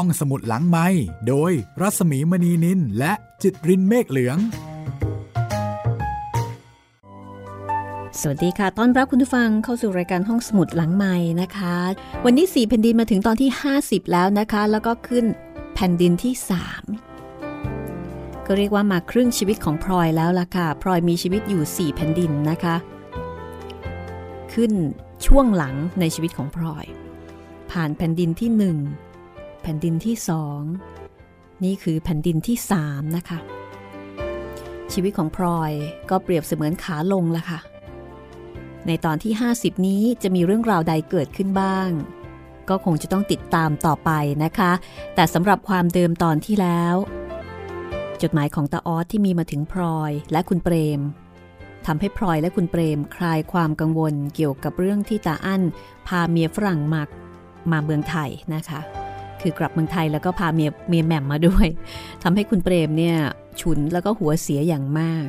ห้องสมุดหลังไม้โดยรัสมีมณีนินและจิตรินเมฆเหลือง สวัสดีค่ะ ต้อนรับคุณผู้ฟังเข้าสู่รายการห้องสมุดหลังไม้นะคะ วันนี้4แผ่นดินมาถึงตอนที่ 50 แล้วนะคะ แล้วก็ขึ้นแผ่นดินที่ 3 ก็เรียกว่ามาครึ่งชีวิตของพลอยแล้วล่ะค่ะพลอยมีชีวิตอยู่ 4 แผ่นดินนะคะ ขึ้นช่วงหลังในชีวิตของพลอย ผ่านแผ่นดินที่ 1 แผ่นดินที่2นี่คือแผ่นดินที่3นะคะ ชีวิตของพลอยก็เปรียบเสมือนขาลงละค่ะ ในตอนที่ 50 นี้จะมีเรื่องราวใดเกิดขึ้นบ้าง ก็คงจะต้องติดตามต่อไปนะคะ แต่สำหรับความเดิมตอนที่แล้ว จดหมายของตาออสที่มีมาถึงพลอยและคุณเปรมทำให้พลอยและคุณเปรมคลายความกังวลเกี่ยวกับเรื่องที่ตาอั้นพาเมียฝรั่งมามาเมืองไทยนะคะ คือกลับเมืองไทยแล้วก็พาเมียเมียแหม่มมาด้วยทำให้คุณเปรมเนี่ยฉุนแล้วก็หัวเสียอย่างมาก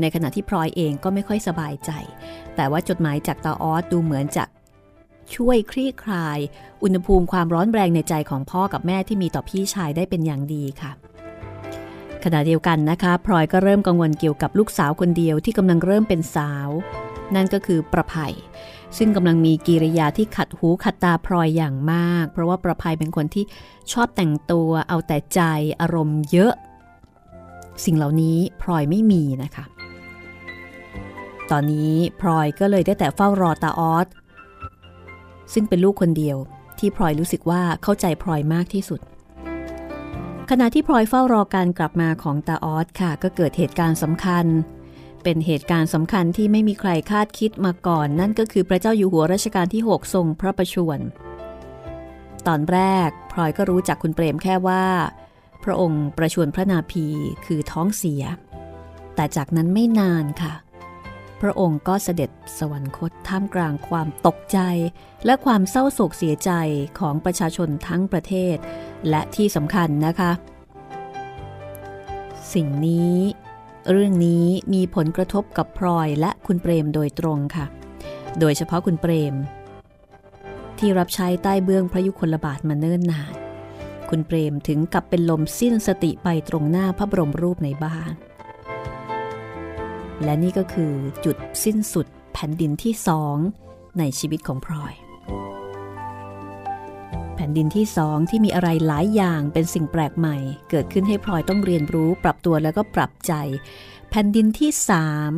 ในขณะที่พลอยเองก็ไม่ค่อยสบายใจ แต่ว่าจดหมายจากตาออสดูเหมือนจะช่วยคลี่คลาย อุณหภูมิความร้อนแรงในใจของพ่อกับแม่ที่มีต่อพี่ชายได้เป็นอย่างดีค่ะ ขณะเดียวกันนะคะพลอยก็เริ่มกังวลเกี่ยวกับลูกสาวคนเดียวที่กำลังเริ่มเป็นสาว นั่นก็คือประภัย ซึ่งกำลังมีกิริยาที่ขัดหูขัดตาพลอยอย่างมาก เพราะว่าประภัยเป็นคนที่ชอบแต่งตัวเอาแต่ใจอารมณ์เยอะ สิ่งเหล่านี้พลอยไม่มีนะคะ ตอนนี้พลอยก็เลยได้แต่เฝ้ารอตาออสซึ่งเป็นลูกคนเดียวที่พลอยรู้สึกว่าเข้าใจพลอยมากที่สุด ขณะที่พลอยเฝ้ารอการกลับมาของตาออสค่ะ ก็เกิดเหตุการณ์สำคัญ เป็นเหตุการณ์สำคัญที่ไม่มีใครคาดคิดมาก่อน นั่นก็คือพระเจ้าอยู่หัวรัชกาลที่ 6 ทรงพระประชวรตอนแรกพลอยก็รู้จักคุณเปรมแค่ว่า พระองค์ประชวรพระนาภีคือท้องเสีย แต่จากนั้นไม่นานค่ะ พระองค์ก็เสด็จสวรรคตท่ามกลางความตกใจ และความเศร้าโศกเสียใจของประชาชนทั้งประเทศ และที่สำคัญนะคะ สิ่งนี้ เรื่องนี้มีผลกระทบกับพลอยและคุณเปรมโดยตรงค่ะ โดยเฉพาะคุณเปรม ที่รับใช้ใต้เบื้องพระยุคลบาทมาเนิ่นนาน คุณเปรมถึงกับเป็นลมสิ้นสติไปตรงหน้าพระบรมรูปในบ้าน และนี่ก็คือจุดสิ้นสุดแผ่นดินที่สองในชีวิตของพลอย แผ่นดินที่สองที่มีอะไรหลายอย่างเป็นสิ่งแปลกใหม่ เกิดขึ้นให้พลอยต้องเรียนรู้ปรับตัวแล้วก็ปรับใจ แผ่นดินที่สาม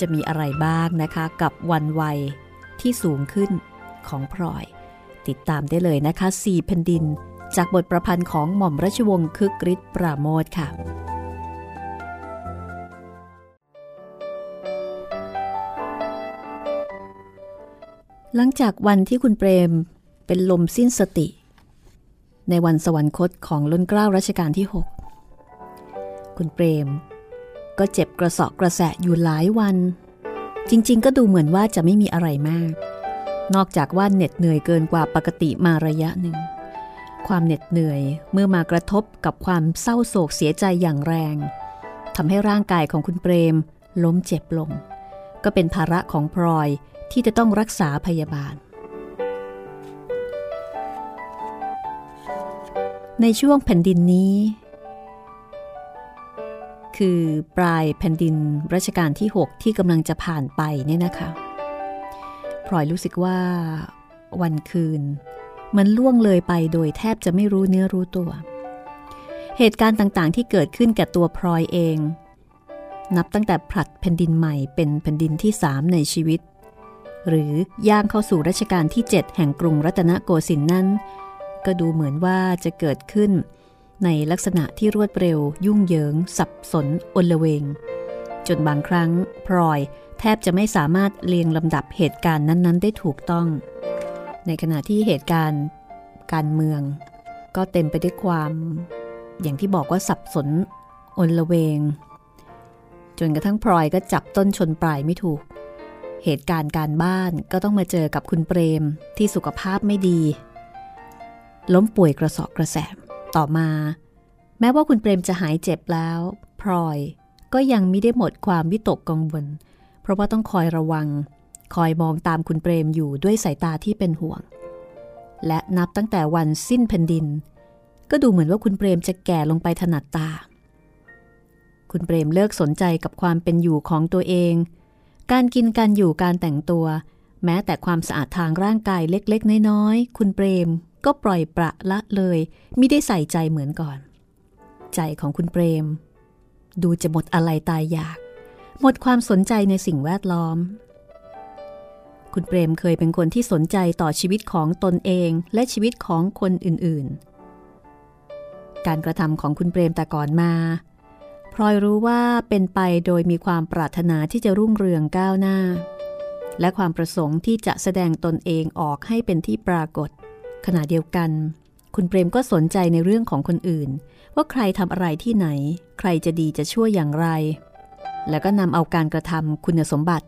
จะมีอะไรบ้างนะคะกับวันวัยที่สูงขึ้นของพลอย ติดตามได้เลยนะคะสี่แผ่นดิน จากบทประพันธ์ของหม่อมราชวงศ์คึกฤทธิ์ปราโมทค่ะ หลังจากวันที่คุณเปรมเป็นลมสิ้นสติ ในวันสวรรคตของล้นเกล้ารัชกาลที่ 6 คุณเปรม ก็เจ็บกระสอบกระแสะอยู่หลายวัน จริงๆ ก็ดูเหมือนว่าจะไม่มีอะไรมาก นอกจากว่าเหน็ดเหนื่อยเกินกว่าปกติมาระยะหนึ่ง ความเหน็ดเหนื่อยเมื่อมากระทบกับความเศร้าโศกเสียใจอย่างแรงทำให้ร่างกายของคุณเปรมล้มเจ็บลง ก็เป็นภาระของพลอย ที่จะต้องรักษาพยาบาล ในช่วงแผ่นดินนี้ คือปลายแผ่นดินรัชกาลที่ 6 ที่กำลังจะผ่านไปเนี่ยนะคะพลอยรู้สึกว่าวันคืน มันล่วงเลยไปโดยแทบจะไม่รู้เนื้อรู้ตัว เหตุการณ์ต่างๆ ที่เกิดขึ้นแก่ตัวพลอยเอง นับตั้งแต่ผลัดแผ่นดินใหม่เป็นแผ่นดินที่สามในชีวิต หรือย่างเข้าสู่รัชกาลที่ 7 แห่งกรุงรัตนโกสินทร์นั้น ก็ดูเหมือนว่าจะเกิดขึ้น ในลักษณะที่รวดเร็ว ยุ่งเหยิง สับสนอนละเวง จนบางครั้งพลอยแทบจะไม่สามารถเรียงลำดับเหตุการณ์นั้น ๆ ได้ถูกต้อง ในขณะที่เหตุการณ์การเมือง ก็เต็มไปด้วยความ อย่างที่บอกว่าสับสนอนละเวง จนกระทั่งพลอยก็จับต้นชนปลายไม่ถูก เหตุการณ์การบ้านก็ต้องมาเจอกับคุณเปรมที่สุขภาพไม่ดี ล้มป่วยกระสอบกระแสมต่อมา แม้ว่าคุณเปรมจะหายเจ็บแล้ว พลอยก็ยังไม่ได้หมดความวิตกกังวล เพราะว่าต้องคอยระวัง คอยมองตามคุณเปรมอยู่ด้วยสายตาที่เป็นห่วง และนับตั้งแต่วันสิ้นแผ่นดิน ก็ดูเหมือนว่าคุณเปรมจะแก่ลงไปถนัดตา คุณเปรมเลิกสนใจกับความเป็นอยู่ของตัวเอง การกินการอยู่การแต่งตัว แม้แต่ความสะอาดทางร่างกายเล็กๆ น้อยๆ คุณเปรม ก็ปล่อยประละเลยไม่ได้ใส่ใจเหมือนก่อน ใจของคุณเปรม ดูจะหมดอะไรตายอยาก หมดความสนใจในสิ่งแวดล้อม คุณเปรมเคยเป็นคนที่สนใจต่อชีวิตของตนเองและชีวิตของคนอื่นๆ การกระทำของคุณเปรมแต่ก่อนมา พลอยรู้ว่าเป็นไปโดยมีความปรารถนาที่จะรุ่งเรืองก้าวหน้า และความประสงค์ที่จะแสดงตนเองออกให้เป็นที่ปรากฏ ขณะเดียวกัน คุณเปรมก็สนใจในเรื่องของคนอื่น ว่าใครทำอะไรที่ไหน ใครจะดีจะชั่วอย่างไร แล้วก็นำเอาการกระทำคุณสมบัติ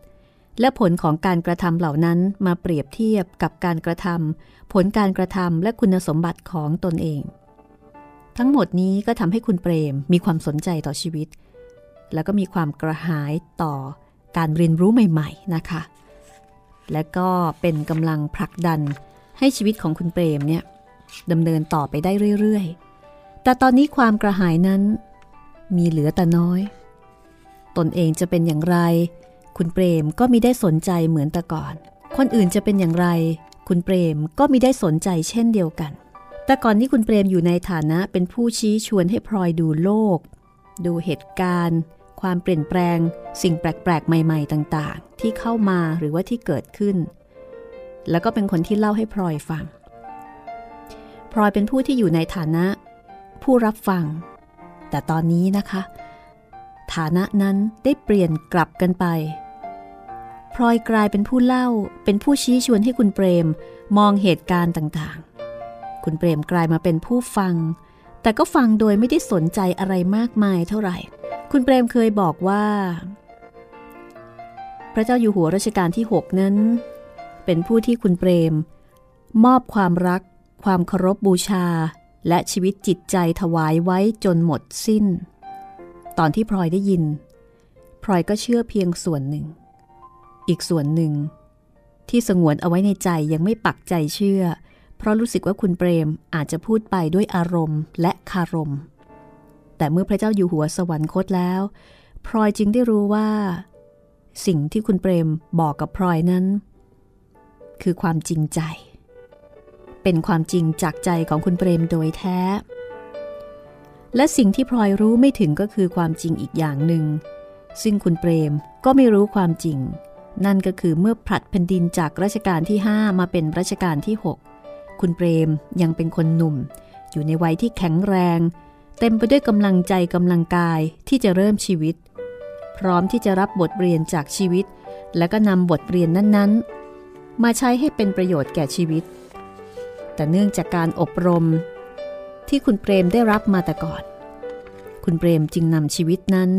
และผลของการกระทำเหล่านั้นมาเปรียบเทียบกับการกระทำผลการกระทำและคุณสมบัติของตนเอง ทั้งหมดนี้ก็ทำให้คุณเปรมมีความสนใจต่อชีวิต แล้วก็มีความกระหายต่อการเรียนรู้ใหม่ ๆนะคะ และก็เป็นกำลังผลักดันให้ชีวิตของคุณเปรมเนี่ยดำเนินต่อไปได้เรื่อยๆ แต่ตอนนี้ความกระหายนั้นมีเหลือแต่น้อย ตนเองจะเป็นอย่างไร คุณเปรมก็มีได้สนใจเหมือนแต่ก่อน คนอื่นจะเป็นอย่างไร คุณเปรมก็มีได้สนใจเช่นเดียวกัน แต่ก่อนที่คุณเปรมอยู่ในฐานะเป็นผู้ชี้ชวนให้พลอยดูโลก ดูเหตุการณ์ ความเปลี่ยนแปลง สิ่งแปลกๆ ใหม่ ๆ ต่างๆ ที่เข้ามาหรือว่าที่เกิดขึ้น แล้วก็เป็นคนที่เล่าให้พลอยฟัง พลอยเป็นผู้ที่อยู่ในฐานะ ผู้รับฟัง แต่ตอนนี้นะคะ ฐานะนั้นได้เปลี่ยนกลับกันไปพลอยกลายเป็นผู้เล่า เป็นผู้ชี้ชวนให้คุณเปรม มองเหตุการณ์ต่างๆ คุณเปรมกลายมาเป็นผู้ฟัง แต่ก็ฟังโดยไม่ได้สนใจอะไรมากมายเท่าไหร่ คุณเปรมเคยบอกว่า พระเจ้าอยู่หัวรัชกาลที่ 6 นั้น เป็นผู้ที่คุณเปรม มอบความรัก ความเคารพบบูชา และชีวิตจิตใจถวายไว้จนหมดสิ้น ตอนที่พลอยได้ยินพลอยก็เชื่อเพียงส่วนหนึ่ง อีกส่วนหนึ่ง ที่สงวนเอาไว้ในใจยังไม่ปักใจเชื่อ เพราะรู้สึกว่าคุณเปรมอาจจะพูดไปด้วยอารมณ์และคารม แต่เมื่อพระเจ้าอยู่หัวสวรรคตแล้ว พลอยจึงได้รู้ว่า สิ่งที่คุณเปรมบอกกับพลอยนั้น คือความจริงใจ เป็นความจริงจากใจของคุณเปรมโดยแท้ และสิ่งที่พลอยรู้ไม่ถึงก็คือความจริงอีกอย่างหนึ่ง ซึ่งคุณเปรมก็ไม่รู้ความจริง นั่นก็คือเมื่อผลัดแผ่นดินจากรัชกาลที่ 5 มาเป็นรัชกาลที่ 6 คุณเปรมยังเป็นคนหนุ่ม อยู่ในวัยที่แข็งแรง เต็มไปด้วยกำลังใจกำลังกายที่จะเริ่มชีวิต พร้อมที่จะรับบทเรียนจากชีวิต และก็นำบทเรียนนั้นๆ มาใช้ให้เป็นประโยชน์แก่ชีวิต แต่เนื่องจากการอบรม ที่คุณเปรมได้รับมาแต่ก่อน คุณเปรมจึงนำชีวิตนั้น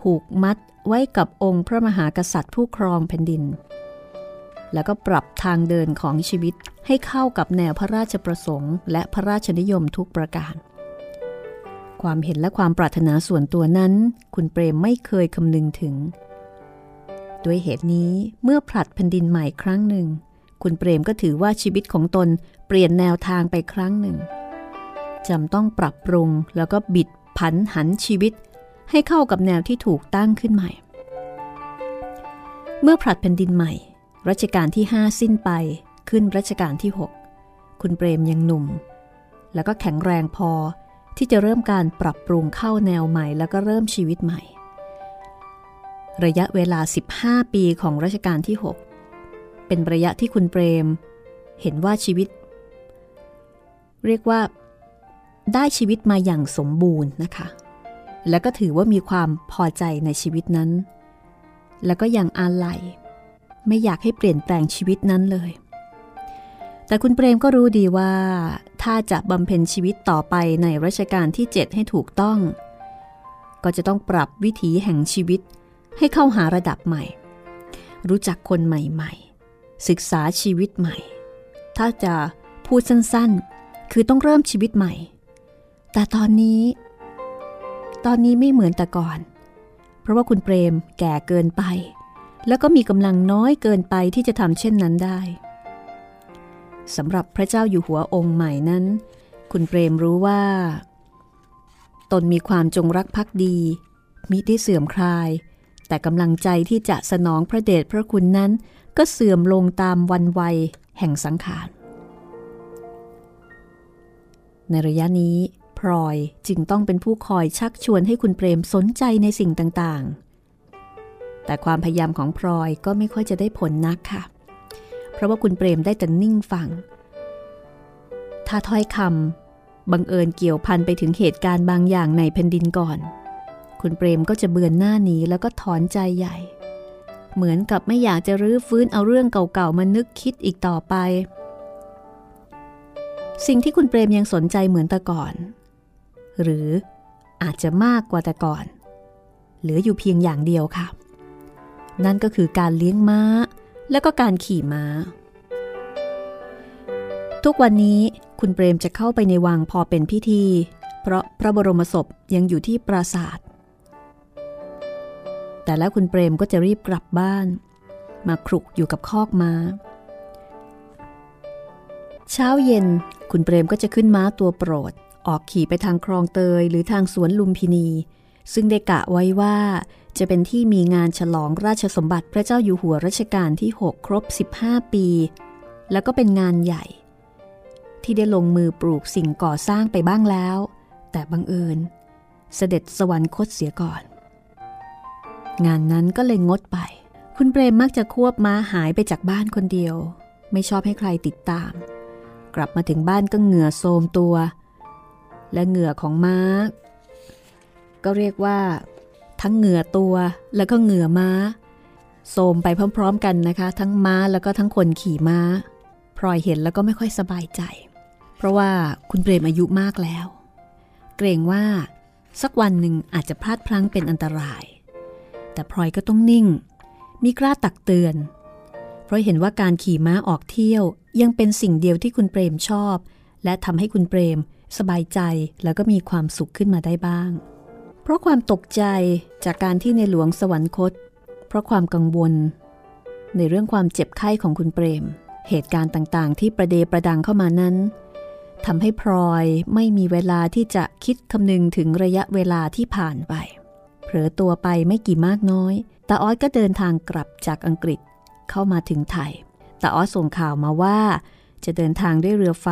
ผูกมัดไว้กับองค์พระมหากษัตริย์ผู้ครองแผ่นดิน แล้วก็ปรับทางเดินของชีวิตให้เข้ากับแนวพระราชประสงค์ และพระราชนิยมทุกประการ ความเห็นและความปรารถนาส่วนตัวนั้น คุณเปรมไม่เคยคำนึงถึง ด้วยเหตุนี้เมื่อผลัดแผ่นดินใหม่ครั้งหนึ่ง คุณเปรมก็ถือว่าชีวิตของตนเปลี่ยนแนวทางไปครั้งหนึ่งจำต้องปรับปรุงแล้วก็บิดผันหันชีวิต ให้เข้ากับแนวที่ถูกตั้งขึ้นใหม่ เมื่อผลัดแผ่นดินใหม่ รัชกาลที่ 5 สิ้นไปขึ้นรัชกาลที่ 6 คุณเปรมยังหนุ่ม แล้วก็แข็งแรงพอที่จะเริ่มการปรับปรุงเข้าแนวใหม่แล้วก็เริ่มชีวิตใหม่ ระยะเวลา 15 ปีของรัชกาลที่ 6 เป็นระยะที่คุณเปรม เห็นว่าชีวิต เรียกว่า ได้ชีวิตมาอย่างสมบูรณ์นะคะ แล้วก็ถือว่ามีความพอใจในชีวิตนั้น แล้วก็ยังอาลัย ไม่อยากให้เปลี่ยนแปลงชีวิตนั้นเลย แต่คุณเปรมก็รู้ดีว่า ถ้าจะบำเพ็ญชีวิตต่อไปในรัชกาลที่ 7 ให้ถูกต้อง ก็จะต้องปรับวิถีแห่งชีวิตให้เข้าหาระดับใหม่ รู้จักคนใหม่ๆ ศึกษาชีวิตใหม่ ถ้าจะพูดสั้นๆ คือต้องเริ่มชีวิตใหม่ แต่ตอนนี้ ตอนนี้ไม่เหมือนแต่ก่อน เพราะว่าคุณเปรมแก่เกินไป แล้วก็มีกำลังน้อยเกินไปที่จะทำเช่นนั้นได้สำหรับพระเจ้าอยู่หัวองค์ใหม่นั้น คุณเปรมรู้ว่า ตนมีความจงรักภักดีมิได้เสื่อมคลาย แต่กำลังใจที่จะสนองพระเดชพระคุณนั้น ก็เสื่อมลงตามวันวัยแห่งสังขาร ในระยะนี้พลอยจึงต้องเป็นผู้คอยชักชวนให้คุณเปรมสนใจในสิ่งต่างๆ แต่ความพยายามของพลอยก็ไม่ค่อยจะได้ผลนักค่ะ เพราะว่าคุณเปรมได้แต่นิ่งฟัง ถ้าถ้อยคำบังเอิญเกี่ยวพันไปถึงเหตุการณ์บางอย่างในแผ่นดินก่อน คุณเปรมก็จะเบือนหน้าหนีแล้วก็ถอนใจใหญ่ เหมือนกับไม่อยากจะรื้อฟื้นเอาเรื่องเก่าๆมานึกคิดอีกต่อไป สิ่งที่คุณเปรมยังสนใจเหมือนแต่ก่อน หรืออาจจะมากกว่าแต่ก่อน เหลืออยู่เพียงอย่างเดียวค่ะ นั่นก็คือการเลี้ยงม้า และก็การขี่ม้า ทุกวันนี้คุณเปรมจะเข้าไปในวังพอเป็นพิธี เพราะพระบรมศพยังอยู่ที่ปราสาทแต่แล้วคุณเปรมก็จะรีบกลับบ้าน มาครุกอยู่กับคอกม้า เช้าเย็นคุณเปรมก็จะขึ้นม้าตัวโปรด ออกขี่ไปทางคลองเตยหรือทางสวนลุมพินี ซึ่งได้กะไว้ว่า จะเป็นที่มีงานฉลองราชสมบัติพระเจ้าอยู่หัวรัชกาลที่ 6 ครบ 15 ปี แล้วก็เป็นงานใหญ่ ที่ได้ลงมือปลูกสิ่งก่อสร้างไปบ้างแล้ว แต่บังเอิญ เสด็จสวรรคตเสียก่อน งานนั้นก็เลยงดไป คุณเปรมมักจะควบม้าหายไปจากบ้านคนเดียว ไม่ชอบให้ใครติดตาม กลับมาถึงบ้านก็เหงื่อโทมตัว และเหงื่อของม้า ก็เรียกว่า ทั้งเหงื่อตัวแล้วก็เหงื่อม้าโสมไปพร้อมๆกันนะคะ ทั้งม้าแล้วก็ทั้งคนขี่ม้าพลอยเห็นแล้วก็ไม่ค่อยสบายใจ เพราะว่าคุณเปรมอายุมากแล้ว เกรงว่า สักวันหนึ่งอาจจะพลาดพลั้งเป็นอันตราย แต่พลอยก็ต้องนิ่ง มีกล้าตักเตือน เพราะเห็นว่าการขี่ม้าออกเที่ยวยังเป็นสิ่งเดียวที่คุณเปรมชอบ และทำให้คุณเปรม สบายใจแล้วก็มีความสุขขึ้นมาได้บ้าง ราะความตกใจจากการที่ในหลวงสวรรคต เพราะความกังวล ในเรื่องความเจ็บไข้ของคุณเปรม เหตุการณ์ต่างๆ ที่ประเดประดังเข้ามานั้นทำให้พลอยไม่มีเวลาที่จะคิดคำนึงถึงระยะเวลาที่ผ่านไป เผลอตัวไปไม่กี่มากน้อยตาออสก็เดินทางกลับจากอังกฤษเข้ามาถึงไทยตาออสส่งข่าวมาว่า จะเดินทางด้วยเรือไฟ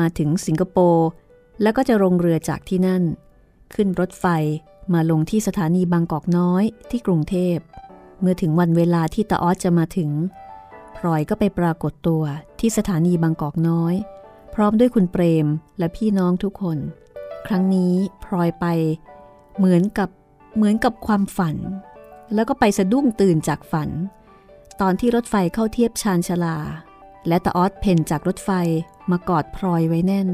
มาถึงสิงคโปร์แล้วก็จะลงเรือจากที่นั่น ขึ้นรถไฟมาลงที่สถานีบางกอกน้อยที่กรุงเทพ เมื่อถึงวันเวลาที่ตาออสจะมาถึง พลอยก็ไปปรากฏตัวที่สถานีบางกอกน้อย พร้อมด้วยคุณเปรมและพี่น้องทุกคน ครั้งนี้พลอยไป เหมือนกับเหมือนกับความฝัน แล้วก็ไปสะดุ้งตื่นจากฝัน ตอนที่รถไฟเข้าเทียบชานชลา และตาออสเพ่นจากรถไฟมากอดพลอยไว้แน่น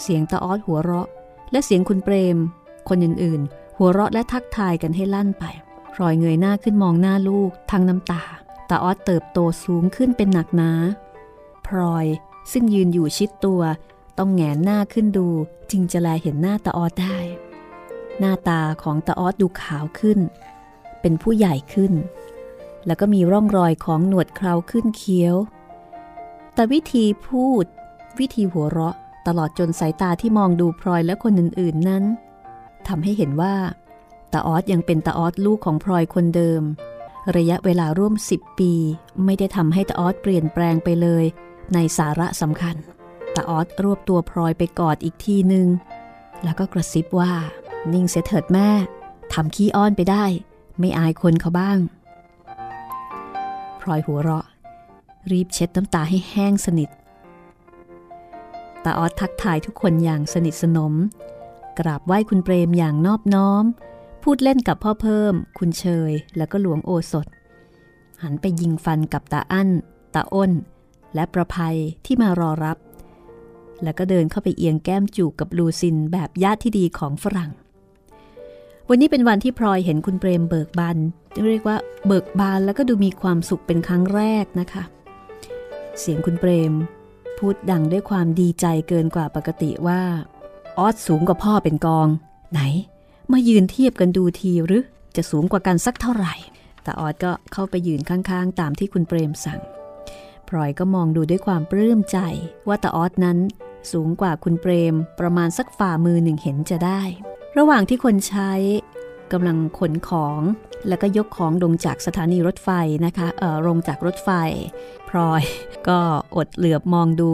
เสียงตาออสหัวเราะ และเสียงคุณเปรม คนอื่นๆ หัวเราะและทักทายกันให้ลั่นไปพลอยเงยหน้าขึ้นมองหน้าลูกทั้งน้ำตาตาออสเติบโตสูงขึ้นเป็นหนักหนาพลอยซึ่งยืนอยู่ชิดตัว ต้องแงนหน้าขึ้นดูจึงจะแลเห็นหน้าตาออสได้ หน้าตาของตาออสดูขาวขึ้น เป็นผู้ใหญ่ขึ้น แล้วก็มีร่องรอยของหนวดเคราขึ้นเคี้ยว แต่วิธีพูด วิธีหัวเราะ ตลอดจนสายตาที่มองดูพลอยและคนอื่นๆนั้นทำให้เห็นว่าตาออสยังเป็นตาออสลูกของพลอยคนเดิม ระยะเวลาร่วมสิบปี ไม่ได้ทำให้ตาออสเปลี่ยนแปลงไปเลย ในสาระสำคัญตาออสรวบตัวพลอยไปกอดอีกทีหนึ่งแล้วก็กระซิบว่า นิ่งเสียเถิดแม่ทำขี้อ้อนไปได้ ไม่อายคนเขาบ้างพลอยหัวเราะ รีบเช็ดน้ำตาให้แห้งสนิท ตาออดทักทายทุกคนอย่างสนิทสนม กราบไหว้คุณเปรมอย่างนอบน้อม พูดเล่นกับพ่อเพิ่ม คุณเชย แล้วก็หลวงโอสถ หันไปยิงฟันกับตาอั้น ตาอ้น และประภัยที่มารอรับ แล้วก็เดินเข้าไปเอียงแก้มจูบกับลูซินแบบญาติที่ดีของฝรั่ง วันนี้เป็นวันที่พลอยเห็นคุณเปรมเบิกบานเรียกว่าเบิกบานแล้วก็ดูมีความสุขเป็นครั้งแรกนะคะ เสียงคุณเปรม พูดดังด้วยความดีใจเกินกว่าปกติว่า ออสสูงกว่าพ่อเป็นกอง ไหน มายืนเทียบกันดูทีหรือ จะสูงกว่ากันสักเท่าไหร่ แต่ออสก็เข้าไปยืนข้างๆ ตามที่คุณเปรมสั่งพลอยก็มองดูด้วยความปลื้มใจ ว่าตาออสนั้น สูงกว่าคุณเปรม ประมาณสักฝ่ามือหนึ่งเห็นจะได้ ระหว่างที่คนใช้กำลังขนของ แล้วก็ยกของลงจากสถานีรถไฟนะคะเออลงจากรถไฟ พลอย ก็อดเหลือบมองดู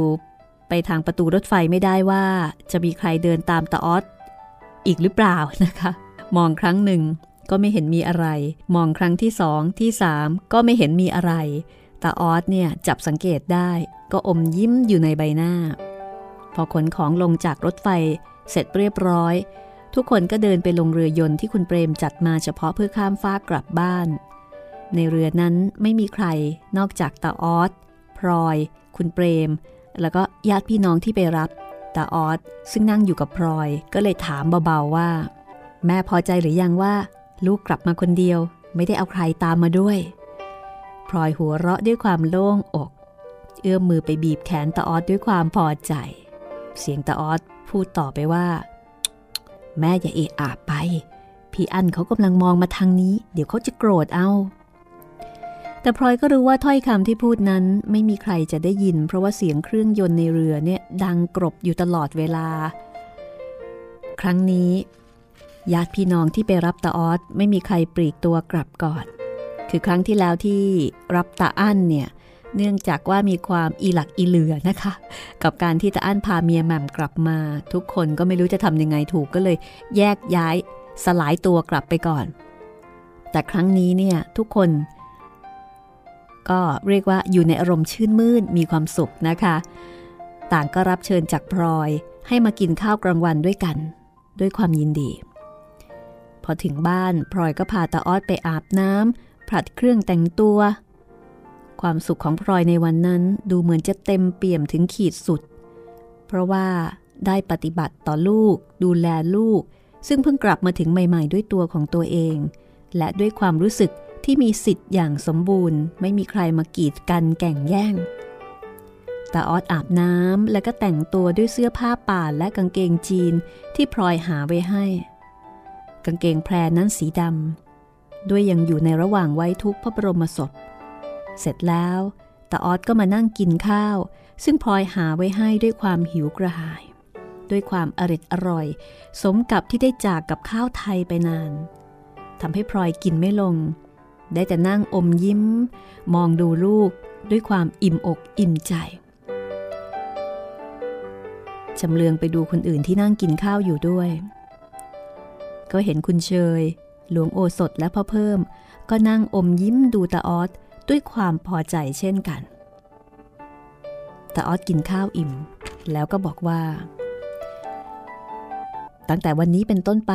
ไปทางประตูรถไฟไม่ได้ว่า จะมีใครเดินตามตาออสอีกหรือเปล่านะคะ มองครั้งหนึ่งก็ไม่เห็นมีอะไร มองครั้งที่สองที่สามก็ไม่เห็นมีอะไรตาออสเนี่ยจับสังเกตได้ ก็อมยิ้มอยู่ในใบหน้า พอขนของลงจากรถไฟเสร็จเรียบร้อย ทุกคนก็เดินไปลงเรือยนต์ที่คุณเปรมจัดมาเฉพาะเพื่อข้ามฟ้ากลับบ้าน ในเรือนั้นไม่มีใครนอกจากตาออสพลอย คุณเปรม แล้วก็ญาติพี่น้องที่ไปรับตาออสซึ่งนั่งอยู่กับพลอยก็เลยถามเบาๆว่า แม่พอใจหรือยังว่า ลูกกลับมาคนเดียว ไม่ได้เอาใครตามมาด้วยพลอยหัวเราะด้วยความโล่งอก เอื้อมมือไปบีบแขนตาออสด้วยความพอใจ เสียงตาออสพูดต่อไปว่า แม่อย่าเอะอะไป พี่อั้นเขากำลังมองมาทางนี้ เดี๋ยวเขาจะโกรธเอา แต่พลอยก็รู้ว่าถ้อยคำที่พูดนั้นไม่มีใครจะได้ยิน เพราะว่าเสียงเครื่องยนต์ในเรือเนี่ยดังกรบอยู่ตลอดเวลา ครั้งนี้ญาติพี่น้องที่ไปรับตาออสไม่มีใครปลีกตัวกลับก่อน คือครั้งที่แล้วที่รับตาอั้นเนี่ย เนื่องจากว่ามีความอีหลักอีเหลือนะคะ กับการที่ตาอั้นพาเมียแหม่มกลับมา ทุกคนก็ไม่รู้จะทำยังไงถูกก็เลย แยกย้ายสลายตัวกลับไปก่อน แต่ครั้งนี้เนี่ยทุกคน ก็เรียกว่าอยู่ในอารมณ์ชื่นมื่นมีความสุขนะคะ ต่างก็รับเชิญจากพลอยให้มากินข้าวกลางวันด้วยกัน ด้วยความยินดี พอถึงบ้านพลอยก็พาตาออดไปอาบน้ำผลัดเครื่องแต่งตัว ความสุขของพลอยในวันนั้นดูเหมือนจะเต็มเปี่ยมถึงขีดสุด เพราะว่าได้ปฏิบัติต่อลูก ดูแลลูก ซึ่งเพิ่งกลับมาถึงใหม่ ๆ ด้วยตัวของตัวเอง และด้วยความรู้สึกที่มีสิทธิ์อย่างสมบูรณ์ ไม่มีใครมากีดกันแก่งแย่งตาออดอาบน้ำแล้วก็แต่งตัวด้วยเสื้อผ้าป่าและกางเกงจีนที่พลอยหาไว้ให้ กางเกงแพรนั้นสีดำด้วยยังอยู่ในระหว่างไว้ทุกพระบรมศพ เสร็จแล้วตาออดก็มานั่งกินข้าว ซึ่งพลอยหาไว้ให้ด้วยความหิวกระหาย ด้วยความอริดอร่อย สมกับที่ได้จากกับข้าวไทยไปนานทำให้พลอยกินไม่ลง ได้แต่นั่งอมยิ้ม มองดูลูกด้วยความอิ่มอกอิ่มใจจำเลืองไปดูคนอื่นที่นั่งกินข้าวอยู่ด้วย ก็เห็นคุณเชย หลวงโอสถและพ่อเพิ่ม ก็นั่งอมยิ้มดูตาออส ด้วยความพอใจเช่นกัน แตาออสกินข้าวอิ่ม แล้วก็บอกว่า ตั้งแต่วันนี้เป็นต้นไป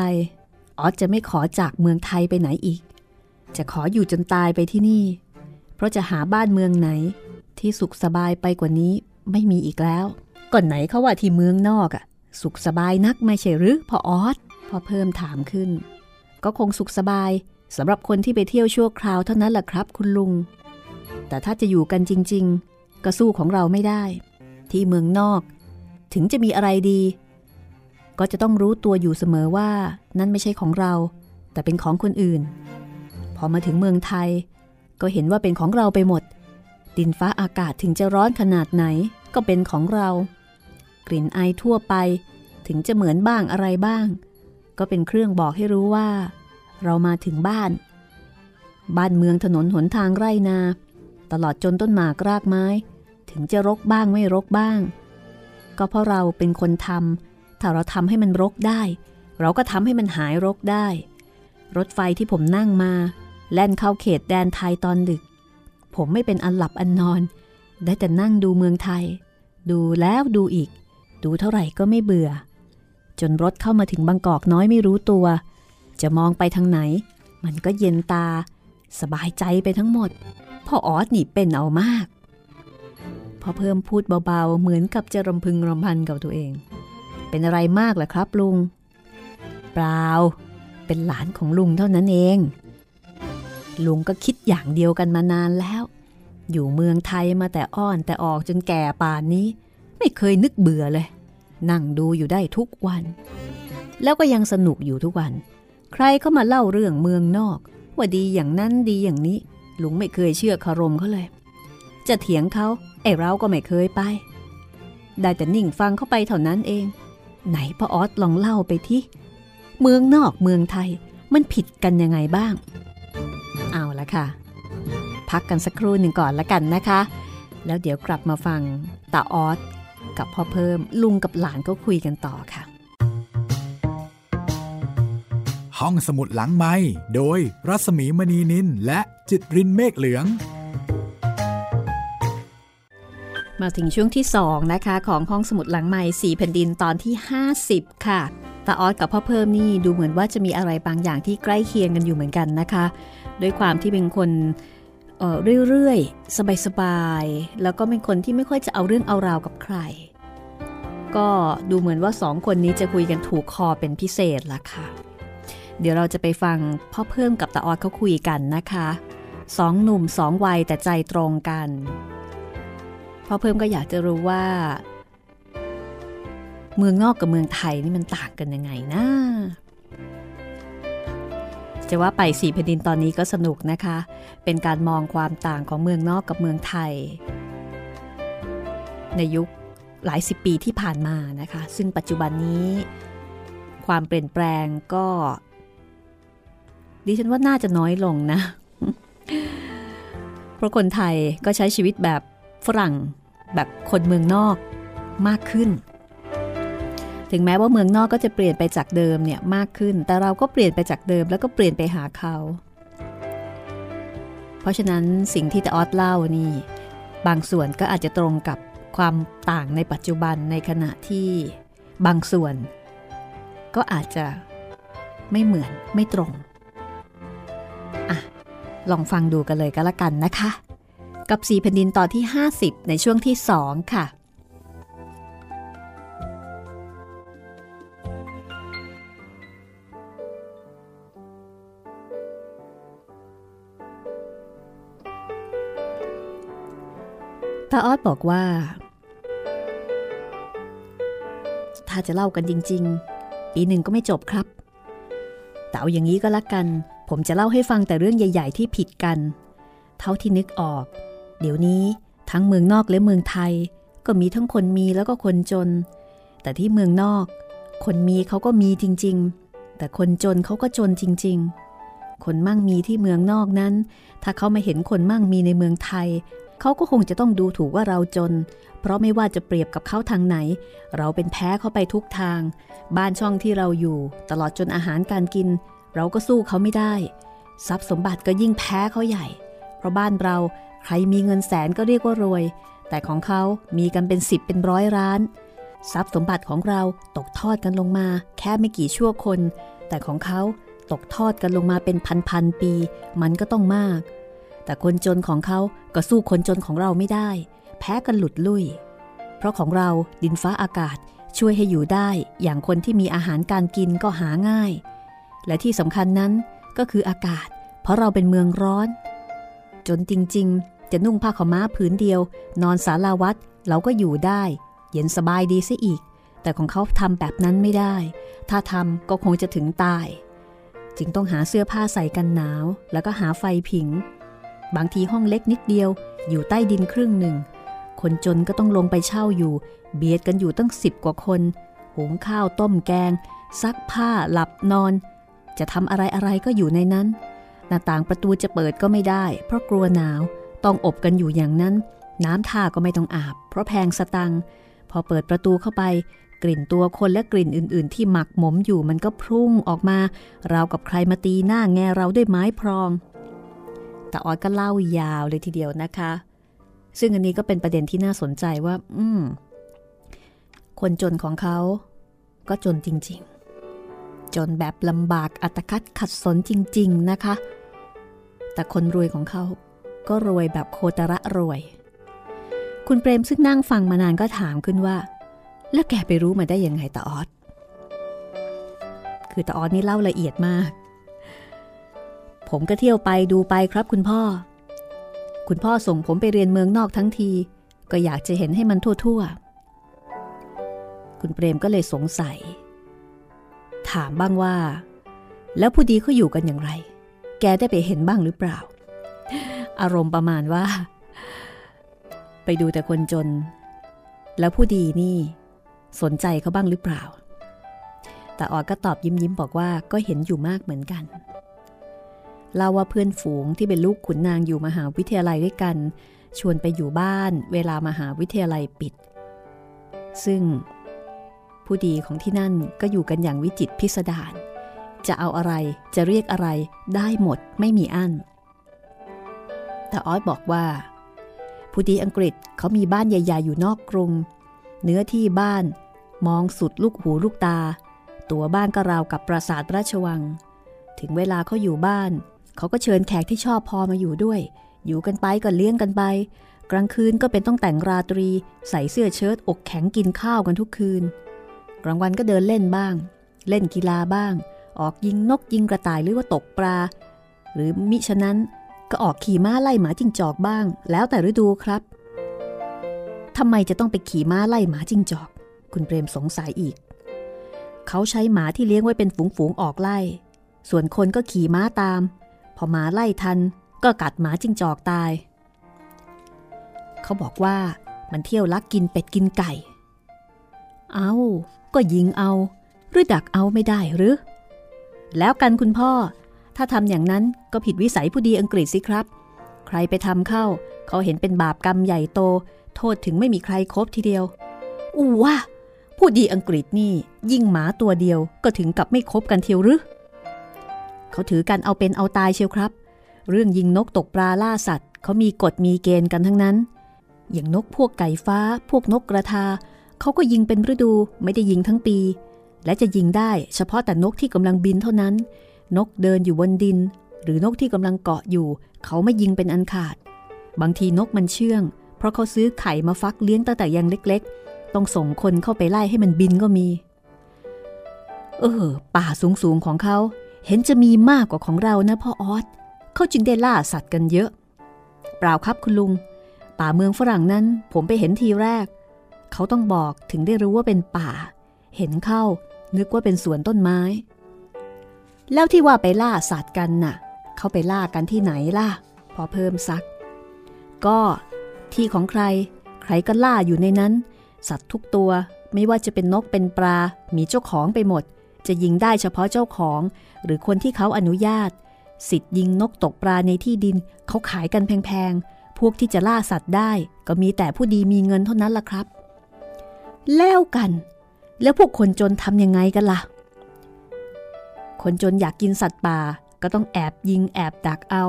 ออสจะไม่ขอจากเมืองไทยไปไหนอีก จะขออยู่จนตายไปที่นี่ เพราะจะหาบ้านเมืองไหน ที่สุขสบายไปกว่านี้ไม่มีอีกแล้ว ก่อนไหนเขาว่าที่เมืองนอกอะสุขสบายนักไม่ใช่หรือพอออสพอเพิ่มถามขึ้น ก็คงสุขสบายสำหรับคนที่ไปเที่ยวชั่วคราวเท่านั้นแหละครับ คุณลุง แต่ถ้าจะอยู่กันจริง ๆ ก็สู้ของเราไม่ได้ ที่เมืองนอก ถึงจะมีอะไรดี ก็จะต้องรู้ตัวอยู่เสมอว่านั่นไม่ใช่ของเรา แต่เป็นของคนอื่น พอมาถึงเมืองไทย ก็เห็นว่าเป็นของเราไปหมด ดินฟ้าอากาศถึงจะร้อนขนาดไหนก็เป็นของเรา กลิ่นไอทั่วไป ถึงจะเหมือนบ้างอะไรบ้าง ก็เป็นเครื่องบอกให้รู้ว่า เรามาถึงบ้าน บ้านเมืองถนนหนทางไร่นา ตลอดจนต้นหมากรากไม้ ถึงจะรกบ้างไม่รกบ้าง ก็เพราะเราเป็นคนทำถ้าเราทำให้มันรกได้ เราก็ทำให้มันหายรกได้ รถไฟที่ผมนั่งมา แล่นเข้าเขตแดนไทยตอนดึก ผมไม่เป็นอันหลับอันนอน ได้แต่นั่งดูเมืองไทย ดูแล้วดูอีก ดูเท่าไหร่ก็ไม่เบื่อ จนรถเข้ามาถึงบางกอกน้อยไม่รู้ตัว จะมองไปทางไหน มันก็เย็นตา สบายใจไปทั้งหมด พ่อออสนี่เป็นเอามาก พอเพิ่มพูดเบาๆ เหมือนกับจะรำพึงรำพันกับตัวเอง เป็นอะไรมากล่ะครับลุง เปล่า เป็นหลานของลุงเท่านั้นเอง ลุงก็คิดอย่างเดียวกันมานานแล้ว อยู่เมืองไทยมาแต่อ้อนแต่ออกจนแก่ป่านนี้ ไม่เคยนึกเบื่อเลย นั่งดูอยู่ได้ทุกวัน แล้วก็ยังสนุกอยู่ทุกวัน ใครเข้ามาเล่าเรื่องเมืองนอก ว่าดีอย่างนั้นดีอย่างนี้ ลุงไม่เคยเชื่อคารมเขาเลย จะเถียงเขาไอ้เราก็ไม่เคยไป ได้แต่นิ่งฟังเข้าไปเท่านั้นเอง ไหนพ่อออสลองเล่าไปที่ เมืองนอกเมืองไทยมันผิดกันยังไงบ้าง เอาละค่ะ พักกันสักครู่หนึ่งก่อนละกันนะคะ แล้วเดี๋ยวกลับมาฟังตาออสกับพ่อเพิ่มลุงกับหลานก็คุยกันต่อค่ะ ห้องสมุดหลังไม้โดยรัศมีมณีนินและจิตรินเมฆเหลือง มาถึงช่วงที่ 2 นะคะ ของห้องสมุดหลังใหม่สี่แผ่นดินตอนที่ 50 ค่ะตาออสกับพ่อเพิ่มนี่ดูเหมือนว่าจะมีอะไรบางอย่างที่ใกล้เคียงกันอยู่เหมือนกันนะคะ ด้วยความที่เป็นคนเเรื่อยๆ สบายๆ แล้วก็เป็นคนที่ไม่ค่อยจะเอาเรื่องเอาราวกับใคร ก็ดูเหมือนว่าสองคนนี้จะคุยกันถูกคอเป็นพิเศษละค่ะ เดี๋ยวเราจะไปฟังพ่อเพิ่มกับตาออดเขาคุยกันนะคะสองหนุ่มสองวัยแต่ใจตรงกันพ่อเพิ่มก็อยากจะรู้ว่า เมืองนอกกับเมืองไทยนี่มันต่างกันยังไงนะจะว่าไปสี่แผ่นดินตอนนี้ก็สนุกนะคะ เป็นการมองความต่างของเมืองนอกกับเมืองไทย ในยุคหลายสิบปีที่ผ่านมานะคะ ซึ่งปัจจุบันนี้ ความเปลี่ยนแปลงก็ ดิฉันว่าน่าจะน้อยลงนะ เพราะคนไทยก็ใช้ชีวิตแบบฝรั่งแบบคนเมืองนอกมากขึ้น ถึงแม้ว่าเมืองนอกก็จะเปลี่ยนไปจากเดิมเนี่ยมากขึ้น แต่เราก็เปลี่ยนไปจากเดิมแล้วก็เปลี่ยนไปหาเขา เพราะฉะนั้นสิ่งที่ตาออสเล่านี่ บางส่วนก็อาจจะตรงกับความต่างในปัจจุบันในขณะที่บางส่วน ก็อาจจะไม่เหมือนไม่ตรง ลองฟังดูกันเลยก็แล้วกันนะคะ กับสีแผ่นดินตอนที่ 50 ในช่วงที่ 2 ค่ะตาออดบอกว่า ถ้าจะเล่ากันจริง ๆ ปีหนึ่งก็ไม่จบครับ แต่เอาอย่างนี้ก็แล้วกัน ผมจะเล่าให้ฟังแต่เรื่องใหญ่ ๆ ที่ผิดกัน เท่าที่นึกออก เดี๋ยวนี้ทั้งเมืองนอกและเมืองไทย ก็มีทั้งคนมีแล้วก็คนจน แต่ที่เมืองนอก คนมีเขาก็มีจริง ๆ แต่คนจนเขาก็จนจริง ๆ คนมั่งมีที่เมืองนอกนั้น ถ้าเขาไม่เห็นคนมั่งมีในเมืองไทย เขาก็คงจะต้องดูถูกว่าเราจน เพราะไม่ว่าจะเปรียบกับเขาทางไหน เราเป็นแพ้เขาไปทุกทาง บ้านช่องที่เราอยู่ ตลอดจนอาหารการกิน เราก็สู้เขาไม่ได้ ทรัพย์สมบัติก็ยิ่งแพ้เขาใหญ่ เพราะบ้านเราใครมีเงินแสนก็เรียกว่ารวย แต่ของเขามีกันเป็นสิบเป็นร้อยร้าน ทรัพย์สมบัติของเราตกทอดกันลงมา แค่ไม่กี่ชั่วคน แต่ของเขาตกทอดกันลงมาเป็นพันๆปี มันก็ต้องมาก แต่คนจนของเขาก็สู้คนจนของเราไม่ได้ แพ้กันหลุดลุ่ย เพราะของเราดินฟ้าอากาศช่วยให้อยู่ได้ อย่างคนที่มีอาหารการกินก็หาง่าย และที่สำคัญนั้นก็คืออากาศ เพราะเราเป็นเมืองร้อน จนจริงๆ จะนุ่งผ้าขม้าผืนเดียว นอนสาราวัดเราก็อยู่ได้ เย็นสบายดีซะอีก แต่ของเขาทำแบบนั้นไม่ได้ ถ้าทำก็คงจะถึงตาย จึงต้องหาเสื้อผ้าใส่กันหนาว แล้วก็หาไฟผิง บางทีห้องเล็กนิดเดียว อยู่ใต้ดินครึ่งหนึ่ง คนจนก็ต้องลงไปเช่าอยู่ เบียดกันอยู่ตั้งสิบกว่าคน หุงข้าวต้มแกง ซักผ้าหลับนอน จะทำอะไรอะไรก็อยู่ในนั้น หน้าต่างประตูจะเปิดก็ไม่ได้ เพราะกลัวหนาว ต้องอบกันอยู่อย่างนั้น น้ำท่าก็ไม่ต้องอาบ เพราะแพงสตังพอเปิดประตูเข้าไป กลิ่นตัวคนและกลิ่นอื่น ๆ ที่หมักหมมอยู่มันก็พุ่งออกมา เราวกับใครมาตีหน้าแงเราด้วยไม้พรองแต่ออดก็เล่ายาวเลยทีเดียวนะคะ ซึ่งอันนี้ก็เป็นประเด็นที่น่าสนใจว่า อืม คนจนของเขา ก็จนจริง ๆ จนแบบลำบากอัตคัดขัดสนจริง ๆนะคะ แต่คนรวยของเขาก็รวยแบบโคตระรวย คุณเปรมซึ่งนั่งฟังมานานก็ถามขึ้นว่า แล้วแกไปรู้มาได้ยังไงตาออดคือตาออดนี่เล่าละเอียดมาก ผมก็เที่ยวไปดูไปครับคุณพ่อ คุณพ่อส่งผมไปเรียนเมืองนอกทั้งที ก็อยากจะเห็นให้มันทั่ว ๆ คุณเปรมก็เลยสงสัย ถามบ้างว่า แล้วผู้ดีเขาอยู่กันอย่างไร แกได้ไปเห็นบ้างหรือเปล่า อารมณ์ประมาณว่า ไปดูแต่คนจน แล้วผู้ดีนี่สนใจเขาบ้างหรือเปล่า แต่ออดก็ตอบยิ้มยิ้มบอกว่าก็เห็นอยู่มากเหมือนกันเล่าว่าเพื่อนฝูงที่เป็นลูกขุนนางอยู่มหาวิทยาลัยด้วยกัน ชวนไปอยู่บ้านเวลามหาวิทยาลัยปิด ซึ่ง ผู้ดีของที่นั่นก็อยู่กันอย่างวิจิตพิสดารจะเอาอะไรจะเรียกอะไรได้หมดไม่มีอั้น แต่ออสบอกว่า ผู้ดีอังกฤษเขามีบ้านใหญ่ๆ อยู่นอกกรุง เนื้อที่บ้านมองสุดลูกหูลูกตา ตัวบ้านก็ราวกับปราสาทราชวัง ถึงเวลาเขาอยู่บ้าน เขาก็เชิญแขกที่ชอบพอมาอยู่ด้วย อยู่กันไปก็เลี้ยงกันไป กลางคืนก็เป็นต้องแต่งราตรี ใส่เสื้อเชิ้ตอกแข็งกินข้าวกันทุกคืน กลางวันก็เดินเล่นบ้าง เล่นกีฬาบ้าง ออกยิงนกยิงกระต่ายหรือว่าตกปลา หรือมิฉะนั้นก็ออกขี่ม้าไล่หมาจิ้งจอกบ้าง แล้วแต่ฤดูครับทำไมจะต้องไปขี่ม้าไล่หมาจิ้งจอก คุณเปรมสงสัยอีก เขาใช้หมาที่เลี้ยงไว้เป็นฝูงๆออกไล่ ส่วนคนก็ขี่ม้าตาม พอหมาไล่ทันก็กัดหมาจิ้งจอกตาย เขาบอกว่ามันเที่ยวลักกินเป็ดกินไก่ เอา ก็ยิงเอา หรือดักเอาไม่ได้หรือ แล้วกันคุณพ่อ ถ้าทำอย่างนั้นก็ผิดวิสัยผู้ดีอังกฤษสิครับ ใครไปทำเข้า เขาเห็นเป็นบาปกรรมใหญ่โต โทษถึงไม่มีใครครบทีเดียว อู้ว่าผู้ดีอังกฤษนี่ยิ่งหมาตัวเดียวก็ถึงกับไม่คบกันเทียวหรือเขาถือกันเอาเป็นเอาตายเชียวครับ เรื่องยิงนกตกปลาล่าสัตว์เขามีกฎมีเกณฑ์กันทั้งนั้น อย่างนกพวกไก่ฟ้า พวกนกกระทา เขาก็ยิงเป็นฤดูไม่ได้ยิงทั้งปี และจะยิงได้เฉพาะแต่นกที่กำลังบินเท่านั้น นกเดินอยู่บนดิน หรือนกที่กำลังเกาะอยู่ เขาไม่ยิงเป็นอันขาด บางทีนกมันเชื่อง เพราะเขาซื้อไข่มาฟักเลี้ยงตั้งแต่ยังเล็ก ๆ ต้องส่งคนเข้าไปไล่ให้มันบินก็มี เออ ป่าสูงๆของเขาเห็นจะมีมากกว่าของเรานะพ่อออสเขาจึงได้ล่าสัตว์กันเยอะ เปล่าครับคุณลุง ป่าเมืองฝรั่งนั้นผมไปเห็นทีแรก เขาต้องบอกถึงได้รู้ว่าเป็นป่า เห็นเข้า นึกว่าเป็นสวนต้นไม้ แล้วที่ว่าไปล่าสัตว์กันน่ะ เขาไปล่ากันที่ไหนล่ะ พอเพิ่มซัก ก็ที่ของใคร ใครก็ล่าอยู่ในนั้น สัตว์ทุกตัวไม่ว่าจะเป็นนกเป็นปลา มีเจ้าของไปหมด จะยิงได้เฉพาะเจ้าของ หรือคนที่เขาอนุญาต สิทธิ์ยิงนกตกปลาในที่ดิน เขาขายกันแพงๆ พวกที่จะล่าสัตว์ได้ ก็มีแต่ผู้ดีมีเงินเท่านั้นล่ะครับ แล้วกัน แล้วพวกคนจนทำยังไงกันละ่ะ คนจนอยากกินสัตว์ป่าก็ต้องแอบยิงแอบดักเอา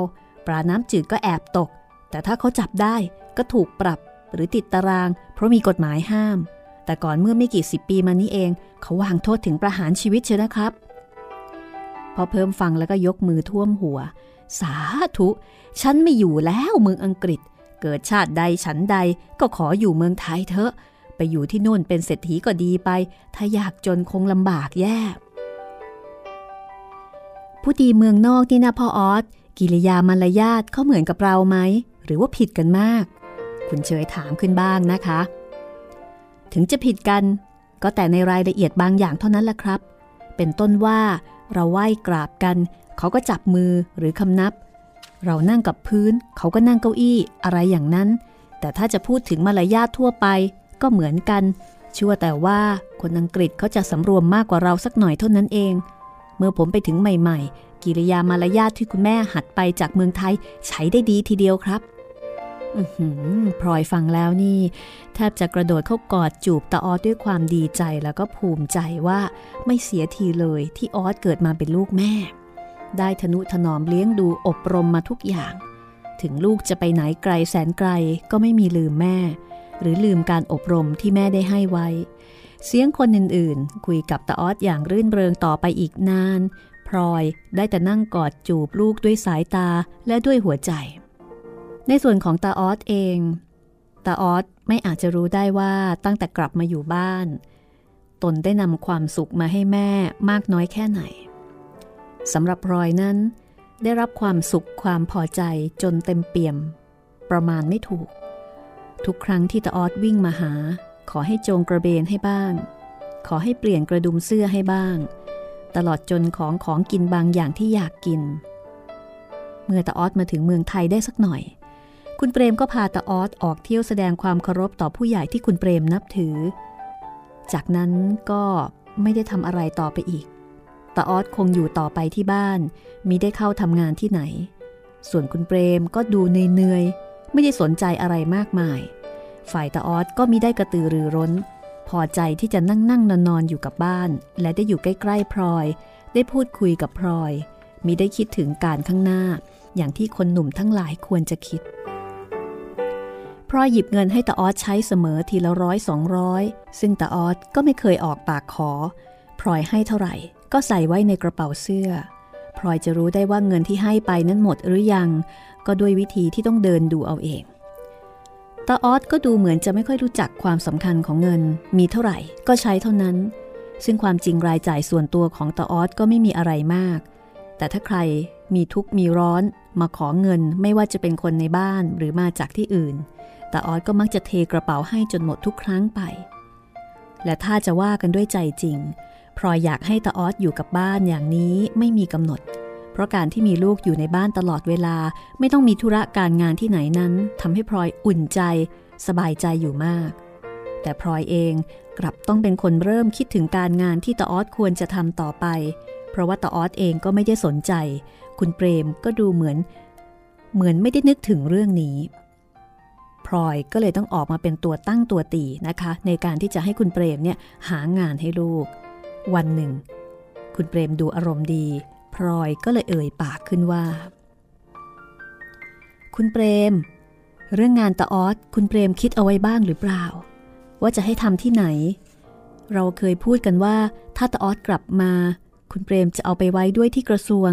ปลาน้ำจืดก็แอบตก แต่ถ้าเขาจับได้ก็ถูกปรับหรือติดตาราง เพราะมีกฎหมายห้าม แต่ก่อนเมื่อไม่กี่สิบปีมานี้เอง เขาวางโทษถึงประหารชีวิตเชียนะครับ พอเพิ่มฟังแล้วก็ยกมือท่วมหัว สาธุ ฉันไม่อยู่แล้วเมืองอังกฤษ เกิดชาติใดฉันใดก็ขออยู่เมืองไทยเถอะ ไปอยู่ที่นู่นเป็นเศรษฐีก็ดีไป ถ้าอยากจนคงลำบากแย่ ผู้ดีเมืองนอกนี่นะพ่อออสกิริยามารยาทเขาเหมือนกับเราไหม หรือว่าผิดกันมาก คุณเชยถามขึ้นบ้างนะคะ ถึงจะผิดกัน ก็แต่ในรายละเอียดบางอย่างเท่านั้นแหละครับ เป็นต้นว่าเราไหว้กราบกัน เขาก็จับมือหรือคำนับ เรานั่งกับพื้น เขาก็นั่งเก้าอี้อะไรอย่างนั้น แต่ถ้าจะพูดถึงมารยาททั่วไป ก็เหมือนกัน ชั่วแต่ว่าคนอังกฤษเขาจะสำรวมมากกว่าเราสักหน่อยเท่านั้นเอง เมื่อผมไปถึงใหม่ๆ กิริยามารยาทที่คุณแม่หัดไปจากเมืองไทยใช้ได้ดีทีเดียวครับพลอยฟังแล้วนี่ แทบจะกระโดดเข้ากอดจูบตาออสด้วยความดีใจแล้วก็ภูมิใจว่าไม่เสียทีเลยที่ออสเกิดมาเป็นลูกแม่ ได้ทนุถนอมเลี้ยงดูอบรมมาทุกอย่าง ถึงลูกจะไปไหนไกลแสนไกลก็ไม่มีลืมแม่ หรือลืมการอบรมที่แม่ได้ให้ไว้ เสียงคนอื่นๆ คุยกับตาออสอย่างรื่นเริงต่อไปอีกนาน พลอยได้แต่นั่งกอดจูบลูกด้วยสายตาและด้วยหัวใจ ในส่วนของตาออสเอง ตาออสไม่อาจจะรู้ได้ว่าตั้งแต่กลับมาอยู่บ้าน ตนได้นำความสุขมาให้แม่มากน้อยแค่ไหนสำหรับพรอยนั้น ได้รับความสุขความพอใจจนเต็มเปี่ยม ประมาณไม่ถูก ทุกครั้งที่ตาออสวิ่งมาหา ขอให้โจงกระเบนให้บ้าง ขอให้เปลี่ยนกระดุมเสื้อให้บ้าง ตลอดจนของของกินบางอย่างที่อยากกิน เมื่อตาออสมาถึงเมืองไทยได้สักหน่อย คุณเปรมก็พาตาออสออกเที่ยวแสดงความเคารพต่อผู้ใหญ่ที่คุณเปรมนับถือ จากนั้นก็ไม่ได้ทำอะไรต่อไปอีกตาออสคงอยู่ต่อไปที่บ้านมิได้เข้าทำงานที่ไหน ส่วนคุณเปรมก็ดูเหนื่อยๆ ไม่ได้สนใจอะไรมากมาย ฝ่ายตาออสก็มิได้กระตือรือร้น พอใจที่จะนั่งนั่งนอนนอนอยู่กับบ้าน และได้อยู่ใกล้ๆพลอย ได้พูดคุยกับพลอยมิได้คิดถึงการข้างหน้า อย่างที่คนหนุ่มทั้งหลายควรจะคิดพรอยหยิบเงินให้ตาออสใช้เสมอทีละร้อยสองร้อยซึ่งตาออสก็ไม่เคยออกปากขอพลอยให้เท่าไหร่ก็ใส่ไว้ในกระเป๋าเสื้อ พลอยจะรู้ได้ว่าเงินที่ให้ไปนั้นหมดหรือยัง ก็ด้วยวิธีที่ต้องเดินดูเอาเองตาออสก็ดูเหมือนจะไม่ค่อยรู้จักความสำคัญของเงิน มีเท่าไหร่ก็ใช้เท่านั้น ซึ่งความจริงรายจ่ายส่วนตัวของตาออสก็ไม่มีอะไรมาก แต่ถ้าใครมีทุกข์มีร้อนมาขอเงินไม่ว่าจะเป็นคนในบ้านหรือมาจากที่อื่นตาออสก็มักจะเทกระเป๋าให้จนหมดทุกครั้งไป และถ้าจะว่ากันด้วยใจจริง พลอยอยากให้ตาออสอยู่กับบ้านอย่างนี้ไม่มีกำหนด เพราะการที่มีลูกอยู่ในบ้านตลอดเวลา ไม่ต้องมีธุระการงานที่ไหนนั้นทำให้พลอยอุ่นใจ สบายใจอยู่มาก แต่พลอยเองกลับต้องเป็นคนเริ่มคิดถึงการงานที่ตาออสควรจะทำต่อไป เพราะว่าตาออสเองก็ไม่ได้สนใจ คุณเปรมก็ดูเหมือน เหมือนไม่ได้นึกถึงเรื่องนี้พลอยก็เลยต้องออกมาเป็นตัวตั้งตัวตีนะคะ ในการที่จะให้คุณเปรมเนี่ยหางานให้ลูก วันหนึ่ง คุณเปรมดูอารมณ์ดี พลอยก็เลยเอ่ยปากขึ้นว่า คุณเปรม เรื่องงานตาออสคุณเปรมคิดเอาไว้บ้างหรือเปล่า ว่าจะให้ทำที่ไหน เราเคยพูดกันว่าถ้าตาออสกลับมา คุณเปรมจะเอาไปไว้ด้วยที่กระทรวง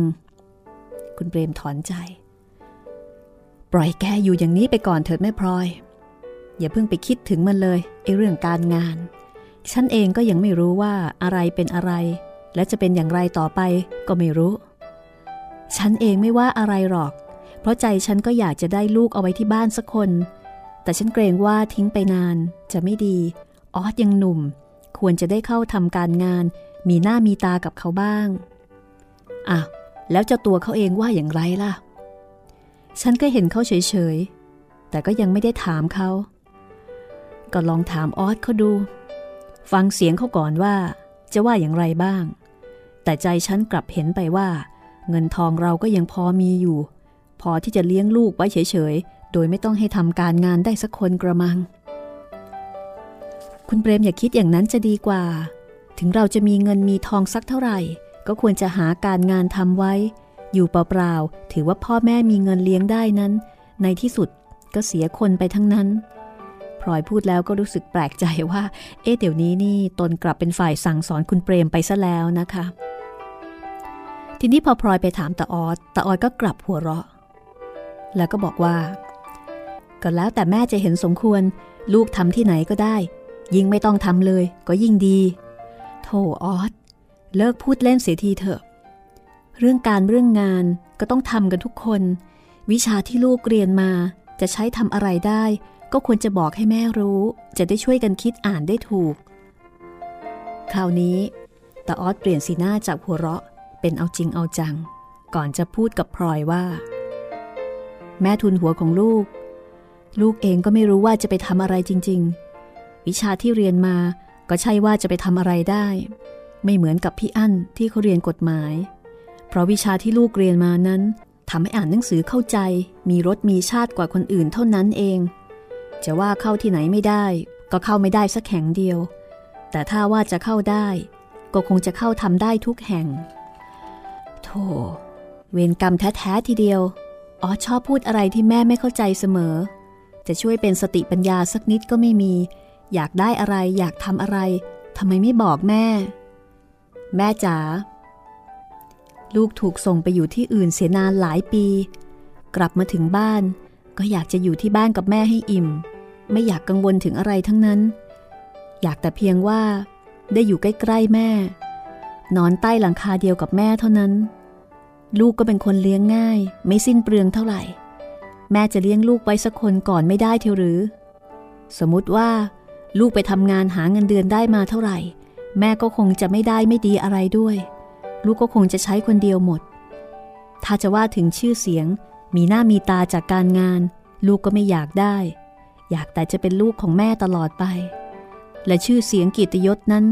คุณเปรมถอนใจ ปล่อยแกอยู่อย่างนี้ไปก่อนเถิดแม่พลอย อย่าเพิ่งไปคิดถึงมันเลยไอ้เรื่องการงาน ฉันเองก็ยังไม่รู้ว่าอะไรเป็นอะไร และจะเป็นอย่างไรต่อไปก็ไม่รู้ ฉันเองไม่ว่าอะไรหรอก เพราะใจฉันก็อยากจะได้ลูกเอาไว้ที่บ้านสักคน แต่ฉันเกรงว่าทิ้งไปนานจะไม่ดี ออสยังหนุ่ม ควรจะได้เข้าทำการงาน มีหน้ามีตากับเขาบ้างอะแล้วเจ้าตัวเขาเองว่าอย่างไรล่ะ ฉันก็เห็นเขาเฉยๆ แต่ก็ยังไม่ได้ถามเขา ก็ลองถามออสเขาดู ฟังเสียงเขาก่อนว่า จะว่าอย่างไรบ้าง แต่ใจฉันกลับเห็นไปว่า เงินทองเราก็ยังพอมีอยู่ พอที่จะเลี้ยงลูกไว้เฉยๆ โดยไม่ต้องให้ทำการงานได้สักคนกระมัง คุณเปรมอย่าคิดอย่างนั้นจะดีกว่า ถึงเราจะมีเงินมีทองสักเท่าไหร่ ก็ควรจะหาการงานทำไว้ อยู่เปล่าๆ ถือว่าพ่อแม่มีเงินเลี้ยงได้นั้น ในที่สุดก็เสียคนไปทั้งนั้น พลอยพูดแล้วก็รู้สึกแปลกใจว่า เอ๊ะเดี๋ยวนี้นี่ตนกลับเป็นฝ่ายสั่งสอนคุณเปรมไปซะแล้วนะคะ ทีนี้พอพลอยไปถามตาออดตาออดก็กลับหัวเราะ แล้วก็บอกว่า ก็แล้วแต่แม่จะเห็นสมควร ลูกทำที่ไหนก็ได้ ยิ่งไม่ต้องทำเลย ก็ยิ่งดีโธ่ออดเลิกพูดเล่นเสียทีเถอะ เรื่องการเรื่องงานก็ต้องทำกันทุกคน วิชาที่ลูกเรียนมาจะใช้ทำอะไรได้ ก็ควรจะบอกให้แม่รู้ จะได้ช่วยกันคิดอ่านได้ถูก คราวนี้ตาออสเปลี่ยนสีหน้าจากหัวเราะเป็นเอาจริงเอาจัง ก่อนจะพูดกับพลอยว่า แม่ทุนหัวของลูก ลูกเองก็ไม่รู้ว่าจะไปทำอะไรจริง ๆ วิชาที่เรียนมาก็ใช่ว่าจะไปทำอะไรได้ ไม่เหมือนกับพี่อั้นที่เขาเรียนกฎหมาย เพราะวิชาที่ลูกเรียนมานั้นทำให้อ่านหนังสือเข้าใจ มีรสมีชาติกว่าคนอื่นเท่านั้นเอง จะว่าเข้าที่ไหนไม่ได้ ก็เข้าไม่ได้สักแห่งเดียว แต่ถ้าว่าจะเข้าได้ ก็คงจะเข้าทำได้ทุกแห่ง โธ่เวรกรรมแท้ๆทีเดียว อ๋อชอบพูดอะไรที่แม่ไม่เข้าใจเสมอ จะช่วยเป็นสติปัญญาสักนิดก็ไม่มี อยากได้อะไรอยากทำอะไรทำไมไม่บอกแม่ แม่จ๋าลูกถูกส่งไปอยู่ที่อื่นเสียนานหลายปี กลับมาถึงบ้าน ก็อยากจะอยู่ที่บ้านกับแม่ให้อิ่ม ไม่อยากกังวลถึงอะไรทั้งนั้น อยากแต่เพียงว่า ได้อยู่ใกล้ๆแม่ นอนใต้หลังคาเดียวกับแม่เท่านั้น ลูกก็เป็นคนเลี้ยงง่าย ไม่สิ้นเปลืองเท่าไหร่ แม่จะเลี้ยงลูกไว้สักคนก่อนไม่ได้เทียวหรือ สมมติว่า ลูกไปทำงานหาเงินเดือนได้มาเท่าไหร่ แม่ก็คงจะไม่ได้ไม่ดีอะไรด้วย ลูกก็คงจะใช้คนเดียวหมด ถ้าจะว่าถึงชื่อเสียง มีหน้ามีตาจากการงาน ลูกก็ไม่อยากได้ อยากแต่จะเป็นลูกของแม่ตลอดไป และชื่อเสียงกียรติยศนั้น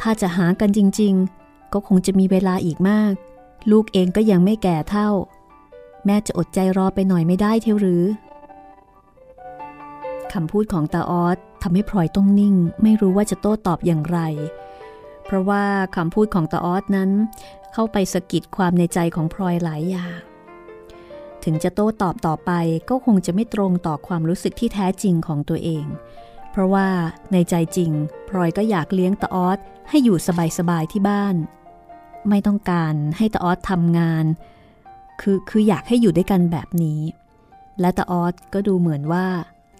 ถ้าจะหากันจริง ๆ ก็คงจะมีเวลาอีกมาก ลูกเองก็ยังไม่แก่เท่า แม่จะอดใจรอไปหน่อยไม่ได้เท่าหรือคำพูดของตาออสทำให้พลอยต้องนิ่ง ไม่รู้ว่าจะโต้ตอบอย่างไร เพราะว่าคำพูดของตาออสนั้น เข้าไปสะกิดความในใจของพลอยหลายอย่าง ถึงจะโต้ตอบต่อไปก็คงจะไม่ตรงต่อความรู้สึกที่แท้จริงของตัวเอง เพราะว่าในใจจริงพลอยก็อยากเลี้ยงตาออสให้อยู่สบายๆที่บ้าน ไม่ต้องการให้ตาออสทำงาน คือคืออยากให้อยู่ด้วยกันแบบนี้ และตาออสก็ดูเหมือนว่า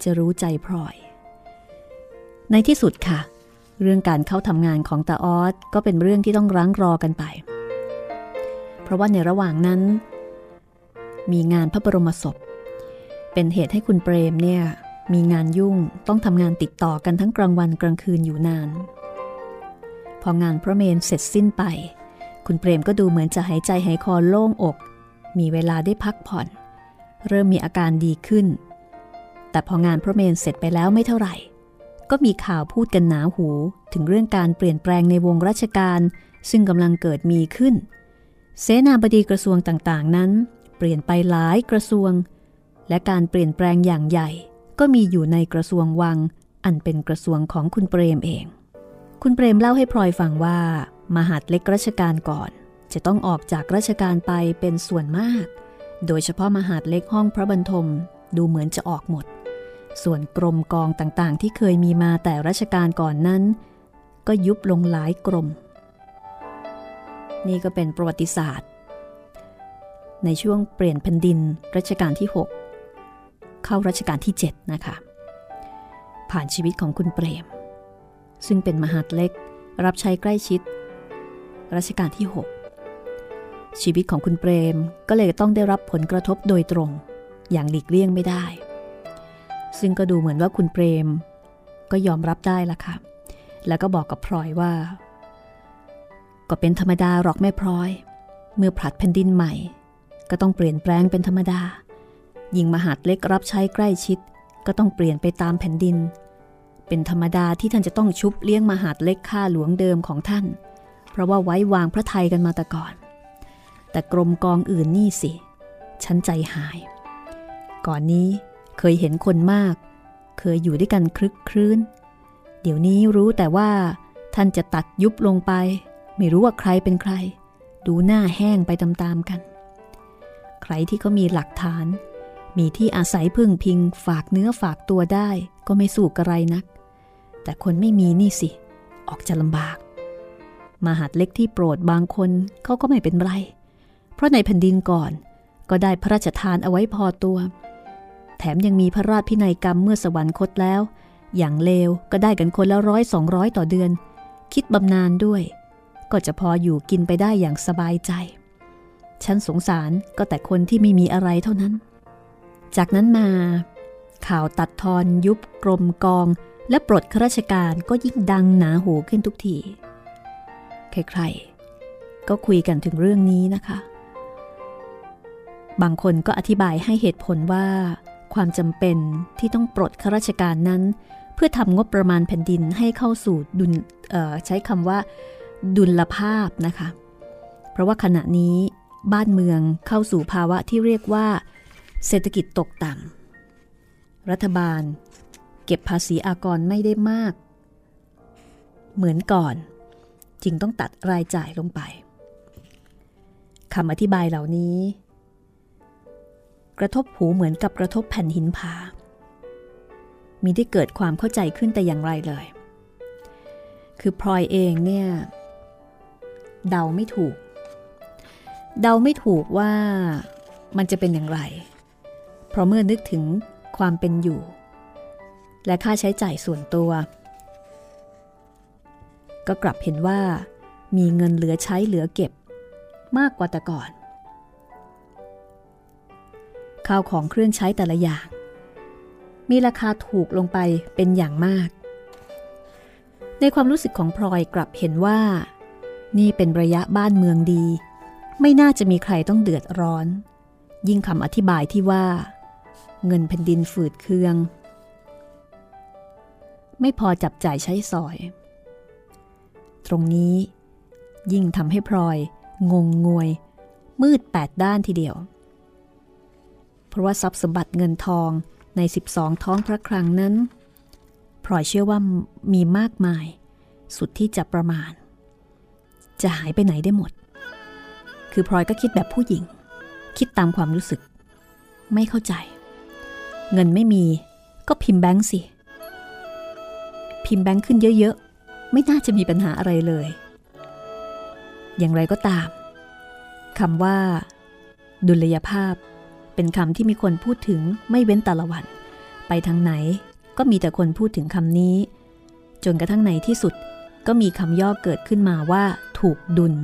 จะรู้ใจพลอย ในที่สุดค่ะ เรื่องการเข้าทำงานของตาออสก็เป็นเรื่องที่ต้องรั้งรอกันไป เพราะว่าในระหว่างนั้น มีงานพระบรมศพ เป็นเหตุให้คุณเปรมเนี่ยมีงานยุ่งต้องทำงานติดต่อกันทั้งกลางวันกลางคืนอยู่นาน พองานพระเมนเสร็จสิ้นไป คุณเปรมก็ดูเหมือนจะหายใจหายคอโล่งอก มีเวลาได้พักผ่อน เริ่มมีอาการดีขึ้น แต่พองานพระเมนเสร็จไปแล้วไม่เท่าไหร่ ก็มีข่าวพูดกันหนาหูถึงเรื่องการเปลี่ยนแปลงในวงราชการ ซึ่งกำลังเกิดมีขึ้น เสนาบดีกระทรวงต่างๆนั้น เปลี่ยนไปหลายกระทรวง และการเปลี่ยนแปลงอย่างใหญ่ ก็มีอยู่ในกระทรวงวัง อันเป็นกระทรวงของคุณเปรมเอง คุณเปรมเล่าให้พลอยฟังว่า มหาดเล็กราชการก่อน จะต้องออกจากราชการไปเป็นส่วนมาก โดยเฉพาะมหาดเล็กห้องพระบรรทมดูเหมือนจะออกหมด ส่วนกรมกองต่างๆ ที่เคยมีมาแต่รัชกาลก่อนนั้น ก็ยุบลงหลายกรมนี่ก็เป็นประวัติศาสตร์ ในช่วงเปลี่ยนแผ่นดินรัชกาลที่ 6 เข้ารัชกาลที่ 7 นะคะ ผ่านชีวิตของคุณเปรม ซึ่งเป็นมหาดเล็กรับใช้ใกล้ชิด รัชกาลที่ 6 ชีวิตของคุณเปรมก็เลยต้องได้รับผลกระทบโดยตรง อย่างหลีกเลี่ยงไม่ได้ ซึ่งก็ดูเหมือนว่าคุณเปรม ก็ยอมรับได้ละค่ะ แล้วก็บอกกับพลอยว่า ก็เป็นธรรมดาหรอกแม่พลอย เมื่อผลัดแผ่นดินใหม่ ก็ต้องเปลี่ยนแปลงเป็นธรรมดา ยิงมหาดเล็กรับใช้ใกล้ชิด ก็ต้องเปลี่ยนไปตามแผ่นดิน เป็นธรรมดาที่ท่านจะต้องชุบเลี้ยงมหาดเล็กข้าหลวงเดิมของท่าน เพราะว่าไว้วางพระไทยกันมาแต่ก่อน แต่กรมกองอื่นนี่สิ ฉันใจหาย ก่อนนี้เคยเห็นคนมาก เคยอยู่ด้วยกันคลึกคลื้น เดี๋ยวนี้รู้แต่ว่าท่านจะตัดยุบลงไป ไม่รู้ว่าใครเป็นใคร ดูหน้าแห้งไปตามๆกัน รที่เขามีหลักฐาน มีที่อาศัยพึ่งพิงฝากเนื้อฝากตัวได้ ก็ไม่สู้กระไรนัก แต่คนไม่มีนี่สิ ออกจะลำบากมาหัดเล็กที่โปรดบางคนเขาก็ไม่เป็นไร เพราะในแผ่นดินก่อน ก็ได้พระราชทานเอาไว้พอตัว แถมยังมีพระราชพินัยกรรมเมื่อสวรรคตแล้ว อย่างเลวก็ได้กันคนละร้อยสองร้อยต่อเดือน คิดบำนาญด้วย ก็จะพออยู่กินไปได้อย่างสบายใจ ฉันสงสารก็แต่คนที่ไม่มีอะไรเท่านั้น จากนั้นมา ข่าวตัดทอนยุบกรมกอง และปลดข้าราชการก็ยิ่งดังหนาหูขึ้นทุกที ใครๆ ก็คุยกันถึงเรื่องนี้นะคะ บางคนก็อธิบายให้เหตุผลว่า ความจำเป็นที่ต้องปลดข้าราชการนั้น เพื่อทำงบประมาณแผ่นดินให้เข้าสู่ดุลใช้คำว่า ดุลภาพนะคะ เพราะว่าขณะนี้ บ้านเมืองเข้าสู่ภาวะที่เรียกว่า เศรษฐกิจตกต่ำรัฐบาล เก็บภาษีอากรไม่ได้มาก เหมือนก่อน จึงต้องตัดรายจ่ายลงไปคำอธิบายเหล่านี้ กระทบหูเหมือนกับกระทบแผ่นหินผามีได้เกิดความเข้าใจขึ้นแต่อย่างไรเลย คือพลอยเองเนี่ย เดาไม่ถูก เดาไม่ถูกว่ามันจะเป็นอย่างไร เพราะเมื่อนึกถึงความเป็นอยู่ และค่าใช้จ่ายส่วนตัว ก็กลับเห็นว่ามีเงินเหลือใช้เหลือเก็บมากกว่าแต่ก่อน ข้าวของเครื่องใช้แต่ละอย่าง มีราคาถูกลงไปเป็นอย่างมาก ในความรู้สึกของพลอยกลับเห็นว่า นี่เป็นระยะบ้านเมืองดี ไม่น่าจะมีใครต้องเดือดร้อน ยิ่งคำอธิบายที่ว่า เงินแผ่นดินฝืดเคือง ไม่พอจับจ่ายใช้สอย ตรงนี้ ยิ่งทำให้พลอย งงงวย มืดแปดด้านทีเดียว เพราะว่าทรัพย์สมบัติเงินทองใน 12 ท้องพระคลังนั้นพลอยเชื่อว่ามีมากมาย สุดที่จะประมาณ จะหายไปไหนได้หมด คือพลอยก็คิดแบบผู้หญิง คิดตามความรู้สึก ไม่เข้าใจ เงินไม่มีก็พิมพ์แบงค์สิ พิมพ์แบงค์ขึ้นเยอะๆ ไม่น่าจะมีปัญหาอะไรเลย อย่างไรก็ตามคำว่า ดุลยภาพ เป็นคำที่มีคนพูดถึงไม่เว้นแต่ละวัน ไปทางไหนก็มีแต่คนพูดถึงคำนี้ จนกระทั่งในที่สุดก็มีคำย่อเกิดขึ้นมาว่า ถูกดุล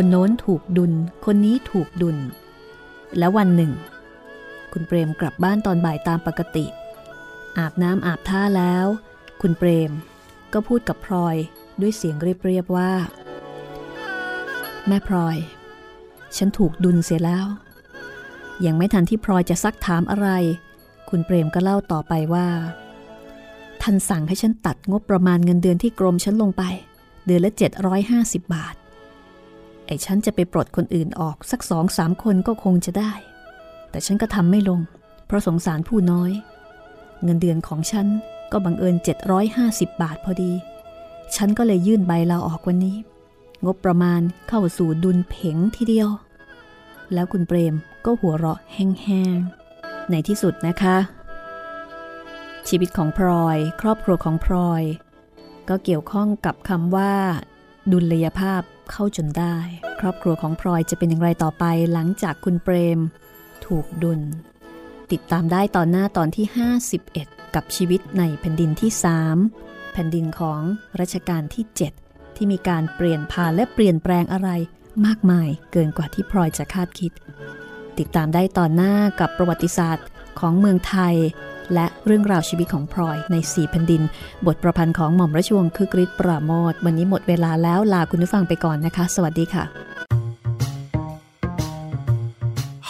คนโน้นถูกดุล คนนี้ถูกดุล แล้ววันหนึ่ง คุณเปรมกลับบ้านตอนบ่ายตามปกติ อาบน้ำอาบท่าแล้ว คุณเปรมก็พูดกับพลอยด้วยเสียงเรียบๆว่า แม่พลอย ฉันถูกดุลเสียแล้ว ยังไม่ทันที่พลอยจะซักถามอะไร คุณเปรมก็เล่าต่อไปว่า ท่านสั่งให้ฉันตัดงบประมาณเงินเดือนที่กรมฉันลงไป เดือนละ 750 บาท ไอ้ฉันจะไปปลดคนอื่นออกสักสองสามคนก็คงจะได้ แต่ฉันก็ทำไม่ลง เพราะสงสารผู้น้อย เงินเดือนของฉันก็บังเอิญ 750 บาทพอดี ฉันก็เลยยื่นใบลาออกวันนี้ งบประมาณเข้าสู่ดุลเพ่งทีเดียว แล้วคุณเปรมก็หัวเราะแห้งๆ ในที่สุดนะคะ ชีวิตของพลอย ครอบครัวของพลอย ก็เกี่ยวข้องกับคำว่า ดุลยภาพ เข้าจนได้ ครอบครัวของพลอยจะเป็นอย่างไรต่อไปหลังจากคุณเปรม ถูกดุล ติดตามได้ตอนหน้าตอนที่ 51 กับชีวิตในแผ่นดินที่ 3 แผ่นดินของรัชกาลที่ 7 ที่มีการเปลี่ยนผ่านและเปลี่ยนแปลงอะไรมากมายเกินกว่าที่พลอยจะคาดคิด ติดตามได้ตอนหน้ากับประวัติศาสตร์ของเมืองไทย และเรื่องราวชีวิตของพลอยในสี่แผ่นดิน บทประพันธ์ของหม่อมราชวงศ์คึกฤทธิ์ปราโมทวันนี้หมดเวลาแล้วลาคุณผู้ฟังไปก่อนนะคะ สวัสดีค่ะ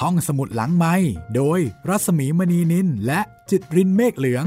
ห้องสมุดหลังไม้โดยรัศมีมณีนินและจิตรินเมฆเหลือง